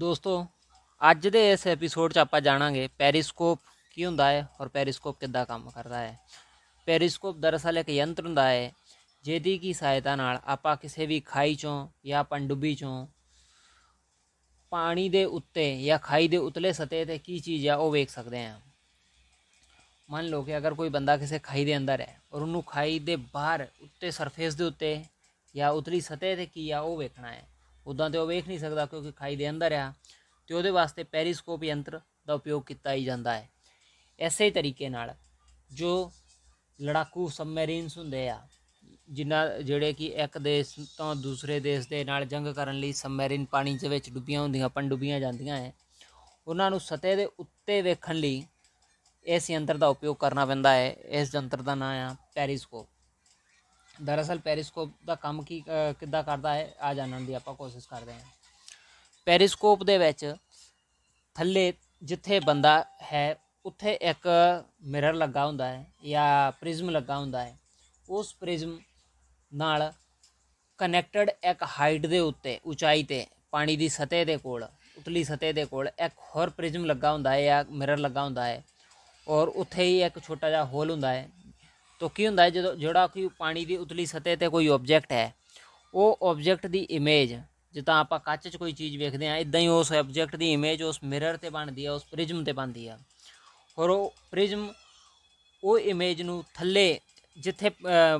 ਦੋਸਤੋ, ਅੱਜ ਦੇ ਇਸ ਐਪੀਸੋਡ 'ਚ ਆਪਾਂ ਜਾਣਾਂਗੇ ਪੈਰੀਸਕੋਪ ਕੀ ਹੁੰਦਾ ਹੈ ਔਰ ਪੈਰੀਸਕੋਪ ਕਿੱਦਾਂ ਕੰਮ ਕਰਦਾ ਹੈ। ਪੈਰੀਸਕੋਪ ਦਰਅਸਲ ਇੱਕ ਯੰਤਰ ਹੁੰਦਾ ਹੈ, ਜਿਹਦੀ ਕੀ ਸਹਾਇਤਾ ਨਾਲ ਆਪਾਂ ਕਿਸੇ ਵੀ ਖਾਈ ਚੋਂ ਜਾਂ ਪਣਡੁੱਬੀ ਚੋਂ ਪਾਣੀ ਦੇ ਉੱਤੇ ਜਾਂ ਖਾਈ ਦੇ ਉਤਲੇ ਸਤਹ ਤੇ ਕੀ ਚੀਜ਼ ਆ ਉਹ ਵੇਖ ਸਕਦੇ ਹਾਂ। ਮੰਨ ਲਓ ਕਿ ਅਗਰ ਕੋਈ ਬੰਦਾ ਕਿਸੇ ਖਾਈ ਦੇ ਅੰਦਰ ਹੈ ਔਰ ਉਹਨੂੰ ਖਾਈ ਦੇ ਬਾਹਰ ਉੱਤੇ ਸਰਫੇਸ ਦੇ ਉੱਤੇ ਜਾਂ ਉਤਲੀ ਸਤਹ ਤੇ ਕੀ ਆ ਉਹ ਵੇਖਣਾ ਹੈ। ਉਦਾਂ ਤੇ ਉਹ ਵੇਖ ਨਹੀਂ ਸਕਦਾ ਕਿਉਂਕਿ ਖਾਈ ਦੇ ਅੰਦਰ ਆ ਤੇ ਉਹਦੇ ਵਾਸਤੇ ਪੈਰੀਸਕੋਪ ਯੰਤਰ ਦਾ ਉਪਯੋਗ ਕੀਤਾ ਹੀ ਜਾਂਦਾ ਹੈ। ਐਸੇ ਹੀ ਤਰੀਕੇ ਨਾਲ ਜੋ ਲੜਾਕੂ ਸਬਮਰੀਨਸ ਹੁੰਦੇ ਆ, ਜਿਨ੍ਹਾਂ ਜਿਹੜੇ ਕਿ ਇੱਕ ਦੇਸ਼ ਤੋਂ ਦੂਸਰੇ ਦੇਸ਼ ਦੇ ਨਾਲ ਜੰਗ ਕਰਨ ਲਈ ਸਬਮਰੀਨ ਪਾਣੀ ਦੇ ਵਿੱਚ ਡੁੱਬੀਆਂ ਹੁੰਦੀਆਂ ਪਣਡੁੱਬੀਆਂ ਜਾਂਦੀਆਂ ਹੈ, ਉਹਨਾਂ ਨੂੰ ਸਤਹ ਦੇ ਉੱਤੇ ਵੇਖਣ ਲਈ ਇਸ ਯੰਤਰ ਦਾ ਉਪਯੋਗ ਕਰਨਾ ਪੈਂਦਾ ਹੈ, ਇਸ ਯੰਤਰ ਦਾ ਨਾਮ ਆ ਪੈਰੀਸਕੋਪ ਦਰਅਸਲ ਪੈਰੀਸਕੋਪ ਦਾ ਕੰਮ ਕੀ ਅ, ਕਿੱਦਾਂ ਕਰਦਾ ਹੈ ਆ ਜਾਣਨ ਦੀ ਆਪਾਂ ਕੋਸ਼ਿਸ਼ ਕਰਦੇ ਹਾਂ ਪੈਰੀਸਕੋਪ ਦੇ ਵਿੱਚ ਥੱਲੇ ਜਿੱਥੇ ਬੰਦਾ ਹੈ ਉੱਥੇ ਇੱਕ ਮਿਰਰ ਲੱਗਾ ਹੁੰਦਾ ਹੈ ਜਾਂ ਪ੍ਰਿਜ਼ਮ ਲੱਗਾ ਹੁੰਦਾ ਹੈ ਉਸ ਪ੍ਰਿਜ਼ਮ ਨਾਲ ਕਨੈਕਟਡ ਇੱਕ ਹਾਈਟ ਦੇ ਉੱਤੇ ਉਚਾਈ ਤੇ ਪਾਣੀ ਦੀ ਸਤਹ ਦੇ ਕੋਲ ਉਤਲੀ ਸਤਹ ਦੇ ਕੋਲ ਇੱਕ ਹੋਰ ਪ੍ਰਿਜ਼ਮ ਲੱਗਾ ਹੁੰਦਾ ਹੈ ਜਾਂ ਮਿਰਰ ਲੱਗਾ ਹੁੰਦਾ ਹੈ ਔਰ ਉੱਥੇ ਹੀ ਇੱਕ ਛੋਟਾ ਜਿਹਾ ਹੋਲ ਹੁੰਦਾ ਹੈ ਤੋ ਕੀ ਹੁੰਦਾ ਹੈ, ਜਦੋਂ ਜਿਹੜਾ ਕਿ ਪਾਣੀ ਦੀ ਉਤਲੀ ਸਤਹ ਤੇ ਕੋਈ ਆਬਜੈਕਟ ਹੈ, ਉਹ ਆਬਜੈਕਟ ਦੀ ਇਮੇਜ ਜਿੱਦਾਂ ਆਪਾਂ ਕੱਚ 'ਚ ਕੋਈ ਚੀਜ਼ ਵੇਖਦੇ ਆ ਇਦਾਂ ਹੀ ਉਸ ਆਬਜੈਕਟ ਦੀ ਇਮੇਜ ਉਸ ਮਿਰਰ ਤੇ ਬਣਦੀ ਆ ਉਸ ਪ੍ਰਿਜ਼ਮ ਤੇ ਬਣਦੀ ਆ ਔਰ ਉਹ ਪ੍ਰਿਜ਼ਮ ਉਹ ਇਮੇਜ ਨੂੰ ਥੱਲੇ ਜਿੱਥੇ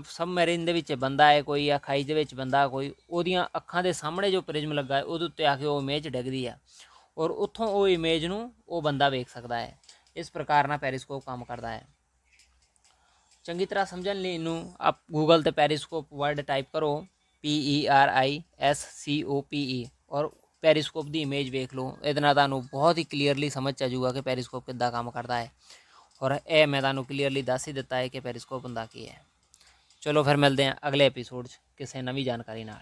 ਸਬਮਰੀਨ ਦੇ ਵਿੱਚ ਬੰਦਾ ਹੈ ਕੋਈ ਜਾਂ ਖਾਈ ਦੇ ਵਿੱਚ ਬੰਦਾ ਕੋਈ, ਉਹਦੀਆਂ ਅੱਖਾਂ ਦੇ ਸਾਹਮਣੇ ਜੋ ਪ੍ਰਿਜ਼ਮ ਲੱਗਾ ਹੈ, ਉਹਦੇ ਉੱਤੇ ਆ ਕੇ ਉਹ ਇਮੇਜ ਡਿੱਗਦੀ ਆ ਔਰ ਉੱਥੋਂ ਉਹ ਇਮੇਜ ਨੂੰ ਉਹ ਬੰਦਾ ਵੇਖ ਸਕਦਾ ਹੈ, ਇਸ ਪ੍ਰਕਾਰ ਨਾਲ ਪੈਰੀਸਕੋਪ ਕੰਮ ਕਰਦਾ ਹੈ। ਚੰਗੀ ਤਰ੍ਹਾਂ ਸਮਝਣ ਲਈ ਇਹਨੂੰ ਆਪ ਗੂਗਲ ਤੇ ਪੈਰੀਸਕੋਪ ਵਰਡ ਟਾਈਪ ਕਰੋ P E R I S C O P E ਔਰ ਪੈਰੀਸਕੋਪ ਦੀ ਇਮੇਜ ਵੇਖ ਲਓ। ਇਹਦੇ ਨਾਲ ਤੁਹਾਨੂੰ ਬਹੁਤ ਹੀ ਕਲੀਅਰਲੀ ਸਮਝ ਆ ਜਾਊਗਾ ਕਿ ਪੈਰੀਸਕੋਪ ਕਿੱਦਾਂ ਕੰਮ ਕਰਦਾ ਹੈ। ਔਰ ਇਹ ਮੈਂ ਤੁਹਾਨੂੰ ਕਲੀਅਰਲੀ ਦੱਸ ਹੀ ਦਿੱਤਾ ਹੈ ਕਿ ਪੈਰੀਸਕੋਪ ਹੁੰਦਾ ਕੀ ਹੈ। ਚਲੋ ਫਿਰ ਮਿਲਦੇ ਹਾਂ ਅਗਲੇ ਐਪੀਸੋਡ 'ਚ ਕਿਸੇ ਨਵੀਂ ਜਾਣਕਾਰੀ ਨਾਲ।